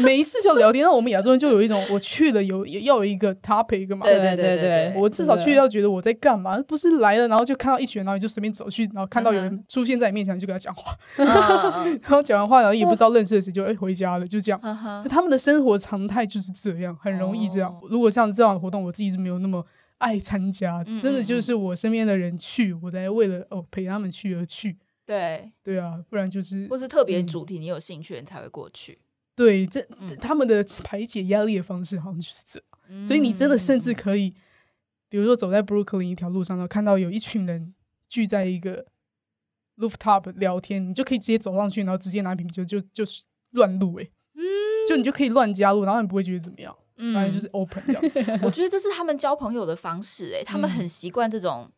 Speaker 2: 没事就聊天。那我们亚洲人就有一种，我去了有要有一个 topic 嘛。
Speaker 1: 对对对对。
Speaker 2: 我至少去要觉得我在干嘛，不是来了然后就看到一群人，然后你就随便走去，然后看到有人出现在你面前就跟他讲话 [LAUGHS] [LAUGHS] 然后讲完话然后也不知道认识的谁就哎回家了，就这样。他们的生活常态就是这样，很容易这样。如果像这样的活动，我自己是没有那么。爱参加，真的就是我身边的人去，我才为了哦陪他们去而去。
Speaker 1: 对。
Speaker 2: 对啊，不然就是
Speaker 1: 或是特别主题你有兴趣，你才会过去。
Speaker 2: 对，这他们的排解压力的方式好像就是这样，所以你真的甚至可以比如说走在 Brooklyn 一条路上，然后看到有一群人聚在一个 rooftop 聊天，你就可以直接走上去，然后直接拿瓶啤酒就就是乱录哎，就你就可以乱加入，然后你不会觉得怎么样，反正就是 open 这样。[LAUGHS]
Speaker 1: 我觉得这是他们交朋友的方式哎，他们很习惯这种。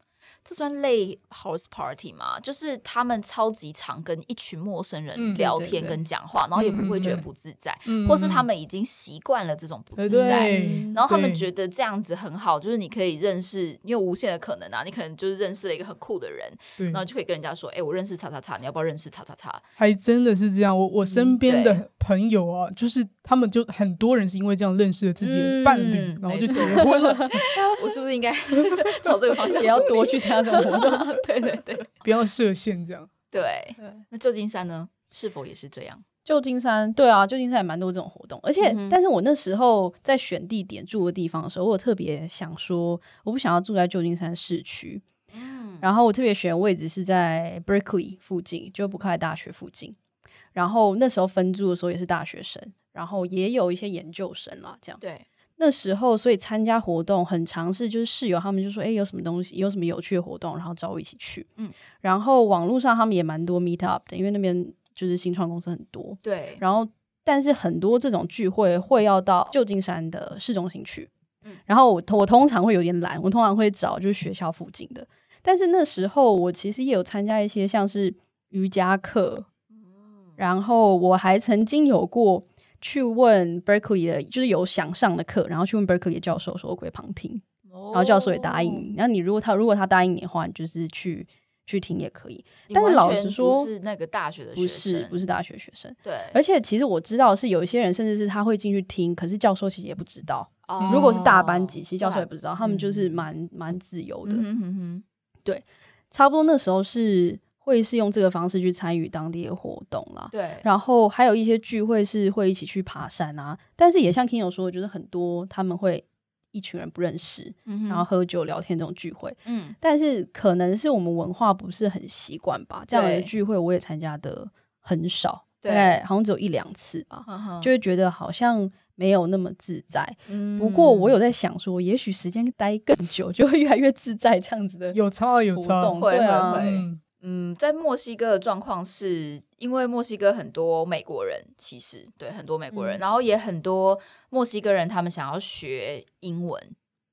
Speaker 1: 这算类 house party 吗？就是他们超级常跟一群陌生人聊天跟讲话，然后也不会觉得不自在，或是他们已经习惯了这种不自在，然后他们觉得这样子很好，就是你可以认识，你有无限的可能啊！你可能就是认识了一个很酷的人，然后就可以跟人家说：“哎，我认识叉叉叉，你要不要认识叉叉叉？”
Speaker 2: 还真的是这样，我我身边的朋友啊，就是他们就很多人是因为这样认识了自己的伴侣，然后就结婚了。[LAUGHS]
Speaker 1: 我是不是应该 [LAUGHS] 朝这个方向
Speaker 4: 也要多去？参加这种活动，[LAUGHS]
Speaker 1: 对对对，
Speaker 2: 不要设限这样。
Speaker 1: 对，那旧金山呢？是否也是这样？
Speaker 4: 旧金山，对啊，旧金山也蛮多这种活动。而且，但是我那时候在选地点住的地方的时候，我特别想说，我不想要住在旧金山市区。嗯，然后我特别选位置是在 Berkeley 附近，就伯克利大学附近。然后那时候分住的时候也是大学生，然后也有一些研究生啦，这样。
Speaker 1: 对。
Speaker 4: 那时候，所以参加活动很尝试，就是室友他们就说：“哎，有什么东西，有什么有趣的活动，然后找我一起去。”嗯，然后网络上他们也蛮多 meet up 的，因为那边就是新创公司很多。
Speaker 1: 对，
Speaker 4: 然后但是很多这种聚会会要到旧金山的市中心去。嗯，然后我我通常会有点懒，我通常会找就是学校附近的。但是那时候我其实也有参加一些像是瑜伽课，然后我还曾经有过。去问 Berkeley 的，就是有想上的课，然后去问 Berkeley 的教授说我可以旁听，然后教授也答应你。然后你如果他如果他答应你的话，你就是去去听也可以。但是老实说，
Speaker 1: 是那个大学的
Speaker 4: 学生，不是不是大学学生。
Speaker 1: 对，
Speaker 4: 而且其实我知道是有一些人，甚至是他会进去听，可是教授其实也不知道。如果是大班级，其实教授也不知道，他们就是蛮蛮自由的。对，差不多那时候是。会是用这个方式去参与当地的活动啦。
Speaker 1: 对，
Speaker 4: 然后还有一些聚会是会一起去爬山啊，但是也像 King 有说，我觉得很多他们会一群人不认识，然后喝酒聊天这种聚会，嗯，但是可能是我们文化不是很习惯吧，这样的聚会我也参加的很少，对，好像只有一两次吧，就会觉得好像没有那么自在。不过我有在想说，也许时间待更久，就会越来越自在，这样子的
Speaker 2: 有差有差，
Speaker 1: 对啊。嗯，在墨西哥的状况是因为墨西哥很多美国人，其实对很多美国人，然后也很多墨西哥人，他们想要学英文。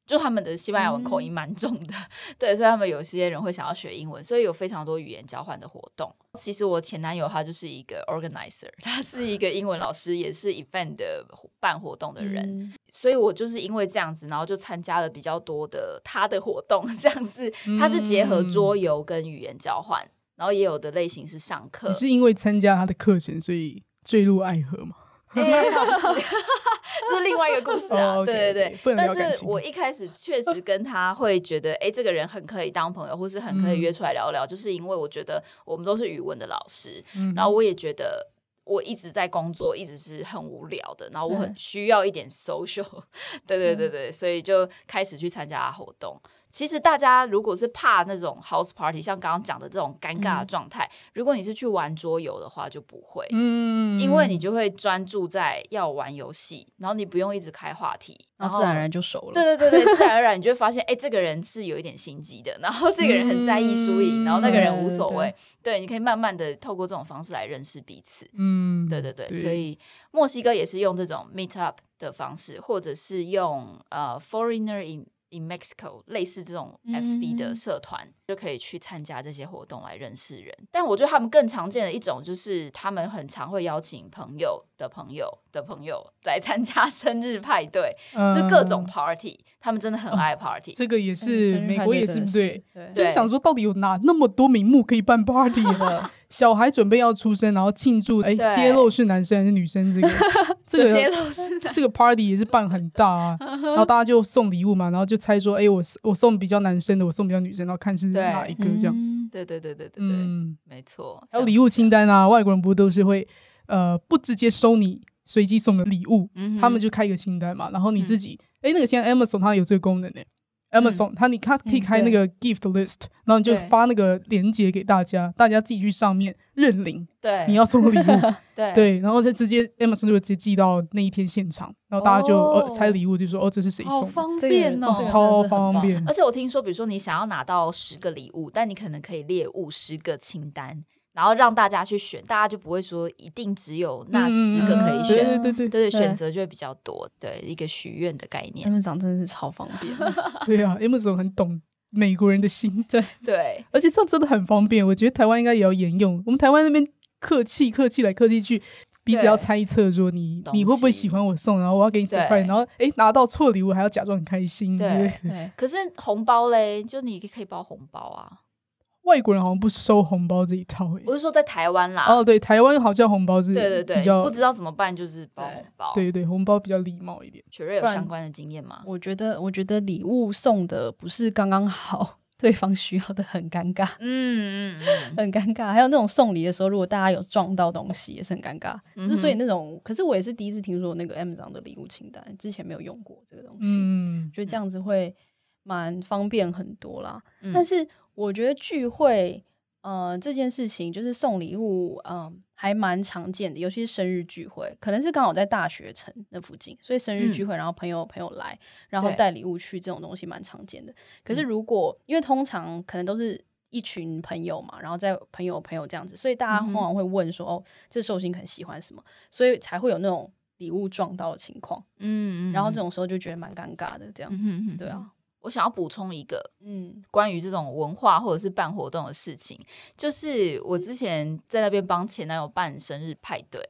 Speaker 1: 就他们的西班牙文口音蛮重的，对，所以他们有些人会想要学英文，所以有非常多语言交换的活动。其实我前男友他就是一个 organizer，[LAUGHS] 他是一个英文老师，也是 event 的办活动的人，所以我就是因为这样子，然后就参加了比较多的他的活动，[LAUGHS] 像是他是结合桌游跟语言交换，然后也有的类型是上课。
Speaker 2: 你是因为参加他的课程，所以坠入爱河吗？[LAUGHS] [LAUGHS]
Speaker 1: 这是另外一个故事啊，对对对。但是我一开始确实 [LAUGHS] 跟他会觉得，哎，这个人很可以当朋友，或是很可以约出来聊聊，就是因为我觉得我们都是语文的老师，然后我也觉得我一直在工作，一直是很无聊的，然后我很需要一点 social，[LAUGHS] 对对对对，所以就开始去参加活动。其实大家如果是怕那种 house party，像刚刚讲的这种尴尬的状态，如果你是去玩桌游的话，就不会，嗯，因为你就会专注在要玩游戏，然后你不用一直开话题，
Speaker 4: 然后自然而然就熟了。
Speaker 1: 对对对对，自然而然你就会发现，哎，这个人是有一点心机的，然后这个人很在意输赢，然后那个人无所谓。对，你可以慢慢的透过这种方式来认识彼此。嗯，对对对，所以墨西哥也是用这种 meet up 的方式，或者是用呃 foreigner in。In Mexico，类似这种 FB 的社团就可以去参加这些活动来认识人。但我觉得他们更常见的一种就是他们很常会邀请朋友的朋友的朋友来参加 [LAUGHS] 生日派对，是各种 party。他们真的很爱 party。
Speaker 2: 这个也是美国也是对，就是想说到底有哪那么多名目可以办 party 呢？[LAUGHS] 小孩准备要出生，然后庆祝，哎，揭露是男生还是女生？这个 [LAUGHS] 这个这个 party 也是办很大啊，然后大家就送礼物嘛，然后就猜说，哎，我我送比较男生的，我送比较女生，然后看是哪一个这样。
Speaker 1: 对对对对对对，嗯，没错。
Speaker 2: 还有礼物清单啊，外国人不都是会呃不直接收你随机送的礼物，他们就开一个清单嘛，然后你自己，哎，那个现在 Amazon 它有这个功能呢。Amazon，他你看可以开那个 gift list，然后你就发那个链接给大家，大家自己去上面认领。
Speaker 1: 对，
Speaker 2: 你要送礼物，[LAUGHS]
Speaker 1: 对。
Speaker 2: 对，然后就直接 Amazon 就直接寄到那一天现场，然后大家就呃拆礼物，就说哦这是谁送，
Speaker 1: 好方便哦，
Speaker 2: 超方便。
Speaker 1: 而且我听说，比如说你想要拿到十个礼物，但你可能可以列五十个清单。然后让大家去选，大家就不会说一定只有那十个可以选，
Speaker 2: 对对对
Speaker 1: 对，选择就会比较多。对，一个许愿的概念。
Speaker 4: M 长真的是超方便，[LAUGHS]
Speaker 2: 对啊，M 总很懂美国人的心，
Speaker 4: 对
Speaker 1: 对，
Speaker 2: 而且这样真的很方便。我觉得台湾应该也要沿用。我们台湾那边客气客气来客气去，彼此要猜测说你你会不会喜欢我送，然后我要给你 surprise，然后哎拿到错礼物还要假装很开心，
Speaker 1: 对对。可是红包嘞，就你可以包红包啊。
Speaker 2: 外国人好像不收红包这一套，
Speaker 1: 我是说在台湾啦。
Speaker 2: 哦，对，台湾好像红包是，
Speaker 1: 对对对，
Speaker 2: 比较
Speaker 1: 不知道怎么办，就是包红包。
Speaker 2: 对对，红包比较礼貌一点。
Speaker 1: 雪瑞有相关的经验吗？
Speaker 4: 我觉得，我觉得礼物送的不是刚刚好，对方需要的很尴尬。嗯嗯嗯，很尴尬。还有那种送礼的时候，如果大家有撞到东西，也是很尴尬。之所以那种，可是我也是第一次听说那个 M 长的礼物清单，之前没有用过这个东西。嗯，觉得这样子会蛮方便很多啦。但是我觉得聚会。呃，这件事情就是送礼物，嗯，还蛮常见的，尤其是生日聚会，可能是刚好在大学城那附近，所以生日聚会，然后朋友朋友来，然后带礼物去，这种东西蛮常见的。可是如果因为通常可能都是一群朋友嘛，然后在朋友朋友这样子，所以大家往往会问说，哦，这寿星很喜欢什么，所以才会有那种礼物撞到的情况。嗯，嗯然后这种时候就觉得蛮尴尬的，这样，嗯对啊。
Speaker 1: 我想要补充一个，嗯，关于这种文化或者是办活动的事情，就是我之前在那边帮前男友办生日派对，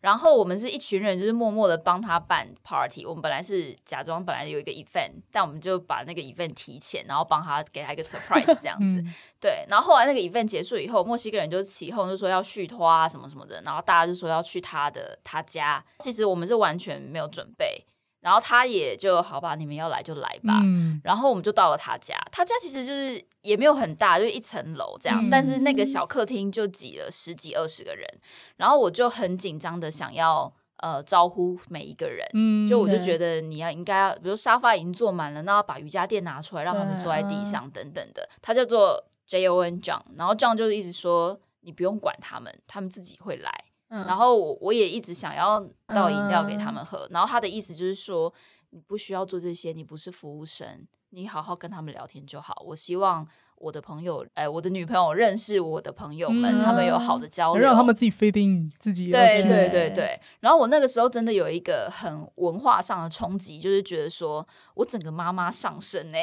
Speaker 1: 然后我们是一群人，就是默默的帮他办 party。我们本来是假装本来有一个 event，但我们就把那个 event 提前，然后帮他给他一个 surprise 这样子。对，然后后来那个 event 结束以后，墨西哥人就起哄，就说要续托啊什么什么的，然后大家就说要去他的他家。其实我们是完全没有准备。然后他也就好吧，你们要来就来吧。然后我们就到了他家，他家其实就是也没有很大，就一层楼这样。但是那个小客厅就挤了十几二十个人，然后我就很紧张的想要呃招呼每一个人，就我就觉得你要应该要，比如沙发已经坐满了，那要把瑜伽垫拿出来，让他们坐在地上等等的。他叫做 J O N John，然后 John 就是一直说你不用管他们，他们自己会来。然后我我也一直想要倒饮料给他们喝，然后他的意思就是说，你不需要做这些，你不是服务生，你好好跟他们聊天就好。我希望我的朋友，哎，我的女朋友认识我的朋友们，他们有好的交流，
Speaker 2: 让他们自己飞定自己。
Speaker 1: 对对对对。然后我那个时候真的有一个很文化上的冲击，就是觉得说我整个妈妈上身哎，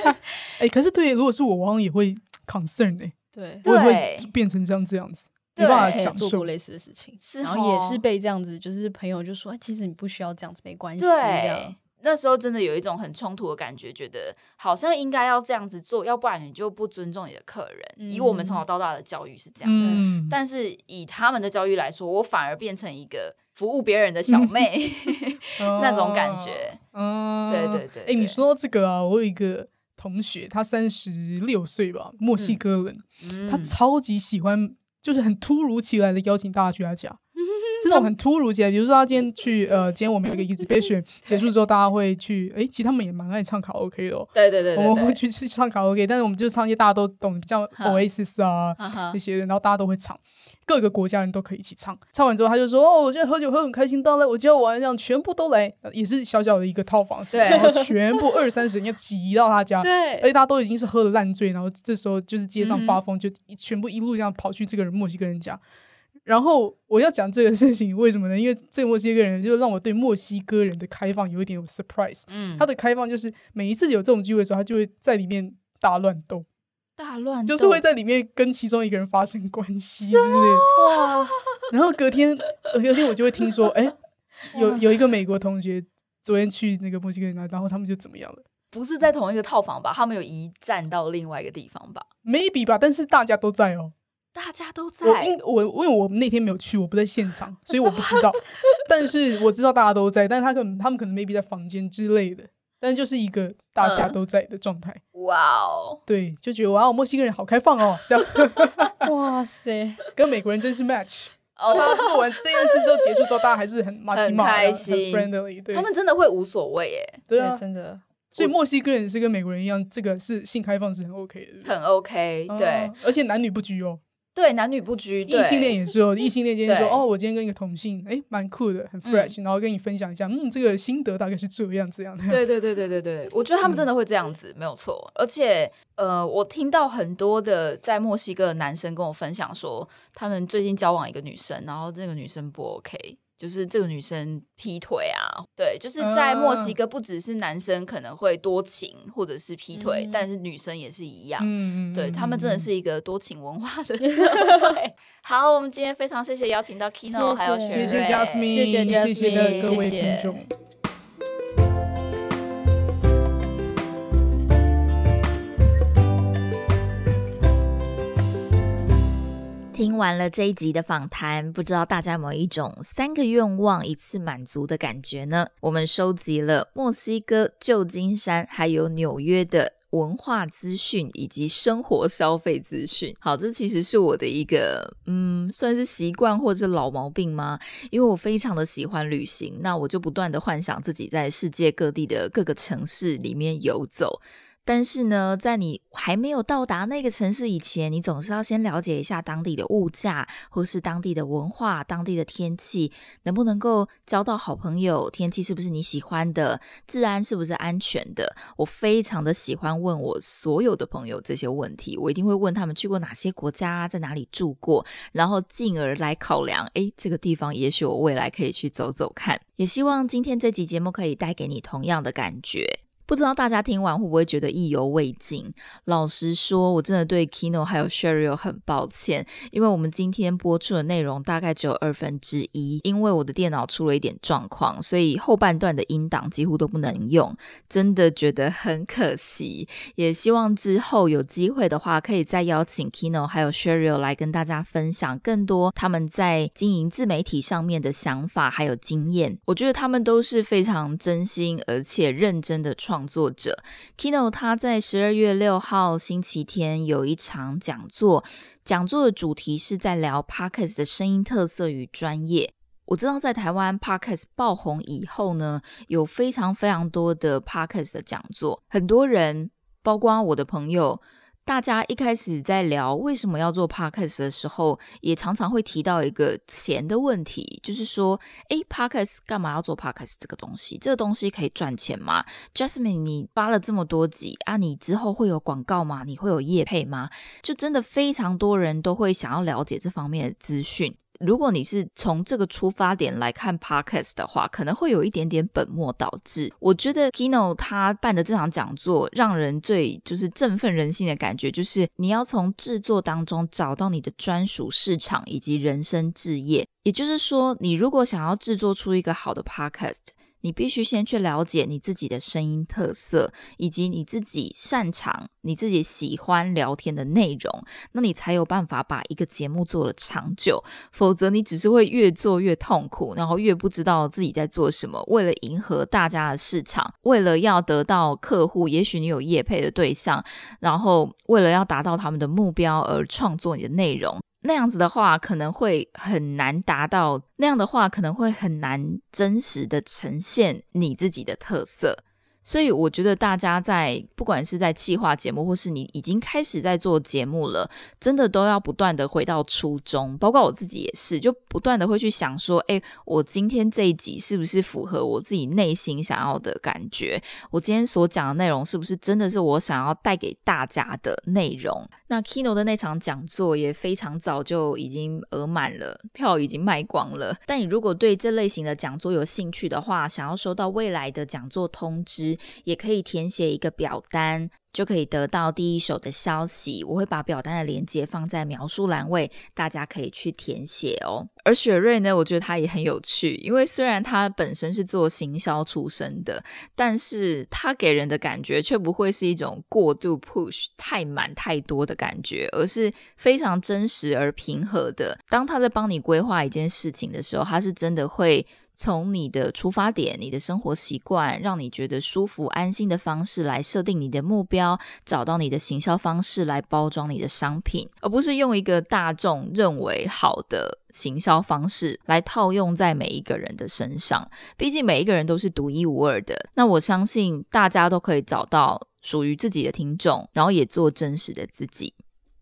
Speaker 1: [LAUGHS]
Speaker 2: 哎，可是对，如果是我，我也会 concern 哎，
Speaker 4: 对，
Speaker 2: 我也会变成这样这样子。没办法享
Speaker 4: 受过类似的事情，然后也是被这样子，就是朋友就说，其实你不需要这样子，没关系。
Speaker 1: 对，那时候真的有一种很冲突的感觉，觉得好像应该要这样子做，要不然你就不尊重你的客人。以我们从小到大的教育是这样子，但是以他们的教育来说，我反而变成一个服务别人的小妹 [LAUGHS] [LAUGHS] 那种感觉。嗯，对对对。
Speaker 2: 哎，你说到这个啊，我有一个同学，他三十六岁吧，墨西哥人，他超级喜欢。就是很突如其来的邀请大家去他家，[LAUGHS] 这种很突如其来。比如说他今天去，呃，今天我们有一个 [LAUGHS] exhibition 结束之后，大家会去，哎，其实他们也蛮爱唱卡拉 OK 的。
Speaker 1: 对对对，
Speaker 2: 我们会去去唱卡拉 OK，但是我们就唱一些大家都懂，像 Oasis 啊那些，然后大家都会唱。各个国家人都可以一起唱，唱完之后他就说：“哦，我现在喝酒喝很开心，到了我今天晚上全部都来，也是小小的一个套房，然后全部 [LAUGHS] 二三十人要挤到他家，
Speaker 1: 对，
Speaker 2: 而且大家都已经是喝的烂醉，然后这时候就是街上发疯，就全部一路这样跑去这个人墨西哥人家。然后我要讲这个事情为什么呢？因为这个墨西哥人就让我对墨西哥人的开放有一点 surprise。嗯，他的开放就是每一次有这种机会的时候，他就会在里面大乱斗。”
Speaker 1: 大乱
Speaker 2: 就是会在里面跟其中一个人发生关系之类哇！[LAUGHS] 然后隔天，隔天我就会听说，哎，有有一个美国同学昨天去那个墨西哥那，然后他们就怎么样了？
Speaker 1: 不是在同一个套房吧？他们有一站到另外一个地方吧
Speaker 2: ？Maybe 吧，但是大家都在哦。
Speaker 1: 大家都在。
Speaker 2: 我因我因为我那天没有去，我不在现场，所以我不知道。[LAUGHS] 但是我知道大家都在，但是他可能他们可能 maybe 在房间之类的。但就是一个大家都在的状态。哇哦！对，就觉得哇哦，墨西哥人好开放哦，这样。[LAUGHS]
Speaker 4: 哇塞，
Speaker 2: 跟美国人真是 match。哦，他做完这件事之后结束之后，大家还是很
Speaker 1: 很开心很、
Speaker 2: friendly。
Speaker 1: 对他们真的会无所谓耶。
Speaker 2: 对啊，
Speaker 4: 真的。
Speaker 2: 所以墨西哥人是跟美国人一样，这个是性开放是很 OK 的，
Speaker 4: 很 OK，对，
Speaker 2: 而且男女不拘哦。
Speaker 4: 对，男女不拘，
Speaker 2: 异性恋也是哦。异性恋今天说，哦，我今天跟一个同性，哎，蛮酷的，很 fresh，然后跟你分享一下，嗯，这个心得大概是这样这样的。
Speaker 4: 对对对对对对，我觉得他们真的会这样子，没有错。而且，呃，我听到很多的在墨西哥的男生跟我分享说，他们最近交往一个女生，然后这个女生不 OK。就是这个女生劈腿啊，对，就是在墨西哥，不只是男生可能会多情或者是劈腿，但是女生也是一样，对他们真的是一个多情文化的社会。[LAUGHS] 好，我们今天非常谢谢邀请到 Kino 还有
Speaker 2: 谢谢 Jasmine，谢谢谢谢各位听众。
Speaker 1: 听完了这一集的访谈，不知道大家有没有一种三个愿望一次满足的感觉呢？我们收集了墨西哥、旧金山还有纽约的文化资讯以及生活消费资讯。好，这其实是我的一个嗯，算是习惯或者老毛病吗？因为我非常的喜欢旅行，那我就不断的幻想自己在世界各地的各个城市里面游走。但是呢，在你还没有到达那个城市以前，你总是要先了解一下当地的物价，或是当地的文化、当地的天气，能不能够交到好朋友，天气是不是你喜欢的，治安是不是安全的。我非常的喜欢问我所有的朋友这些问题，我一定会问他们去过哪些国家，在哪里住过，然后进而来考量，诶，这个地方也许我未来可以去走走看。也希望今天这集节目可以带给你同样的感觉。不知道大家听完会不会觉得意犹未尽？老实说，我真的对 Kino 还有 Sheryl 很抱歉，因为我们今天播出的内容大概只有二分之一，因为我的电脑出了一点状况，所以后半段的音档几乎都不能用，真的觉得很可惜。也希望之后有机会的话，可以再邀请 Kino 还有 Sheryl 来跟大家分享更多他们在经营自媒体上面的想法还有经验。我觉得他们都是非常真心而且认真的创。创作者 Kino 他在十二月六号星期天有一场讲座，讲座的主题是在聊 Podcast 的声音特色与专业。我知道在台湾 Podcast 爆红以后呢，有非常非常多的 Podcast 的讲座，很多人，包括我的朋友。大家一开始在聊为什么要做 podcast 的时候，也常常会提到一个钱的问题，就是说，哎，podcast 干嘛要做 podcast 这个东西？这个东西可以赚钱吗？Jasmine，你发了这么多集啊，你之后会有广告吗？你会有业配吗？就真的非常多人都会想要了解这方面的资讯。如果你是从这个出发点来看 podcast 的话，可能会有一点点本末倒置。我觉得 Kino 他办的这场讲座，让人最就是振奋人心的感觉，就是你要从制作当中找到你的专属市场以及人生置业。也就是说，你如果想要制作出一个好的 podcast。你必须先去了解你自己的声音特色，以及你自己擅长、你自己喜欢聊天的内容，那你才有办法把一个节目做了长久。否则，你只是会越做越痛苦，然后越不知道自己在做什么。为了迎合大家的市场，为了要得到客户，也许你有业配的对象，然后为了要达到他们的目标而创作你的内容。那样子的话，可能会很难达到；那样的话，可能会很难真实的呈现你自己的特色。所以我觉得大家在不管是在企划节目，或是你已经开始在做节目了，真的都要不断的回到初衷。包括我自己也是，就不断的会去想说，哎，我今天这一集是不是符合我自己内心想要的感觉？我今天所讲的内容是不是真的是我想要带给大家的内容？那 Kino 的那场讲座也非常早就已经额满了，票已经卖光了。但你如果对这类型的讲座有兴趣的话，想要收到未来的讲座通知。也可以填写一个表单。就可以得到第一手的消息。我会把表单的链接放在描述栏位，大家可以去填写哦。而雪瑞呢，我觉得他也很有趣，因为虽然他本身是做行销出身的，但是他给人的感觉却不会是一种过度 push、太满太多的感觉，而是非常真实而平和的。当他在帮你规划一件事情的时候，他是真的会。从你的出发点、你的生活习惯，让你觉得舒服、安心的方式来设定你的目标，找到你的行销方式来包装你的商品，而不是用一个大众认为好的行销方式来套用在每一个人的身上。毕竟每一个人都是独一无二的。那我相信大家都可以找到属于自己的听众，然后也做真实的自己。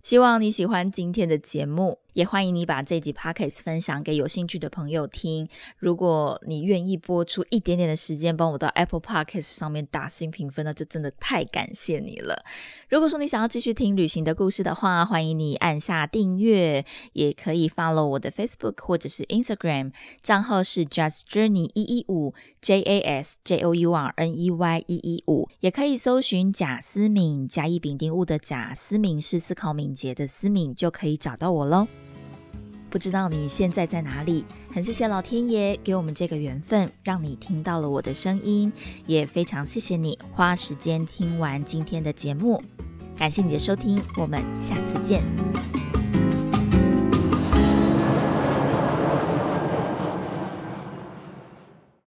Speaker 1: 希望你喜欢今天的节目。也欢迎你把这集 podcast 分享给有兴趣的朋友听。如果你愿意播出一点点的时间，帮我到 Apple Podcast 上面打新评分，那就真的太感谢你了。如果说你想要继续听旅行的故事的话，欢迎你按下订阅，也可以 follow 我的 Facebook 或者是 Instagram 账号是 Just Journey 一一五 J A S J O U R N E Y 一一五，也可以搜寻贾思敏，甲乙丙丁戊的贾思敏是思考敏捷的思敏，就可以找到我喽。不知道你现在在哪里？很谢谢老天爷给我们这个缘分，让你听到了我的声音，也非常谢谢你花时间听完今天的节目。感谢你的收听，我们下次见。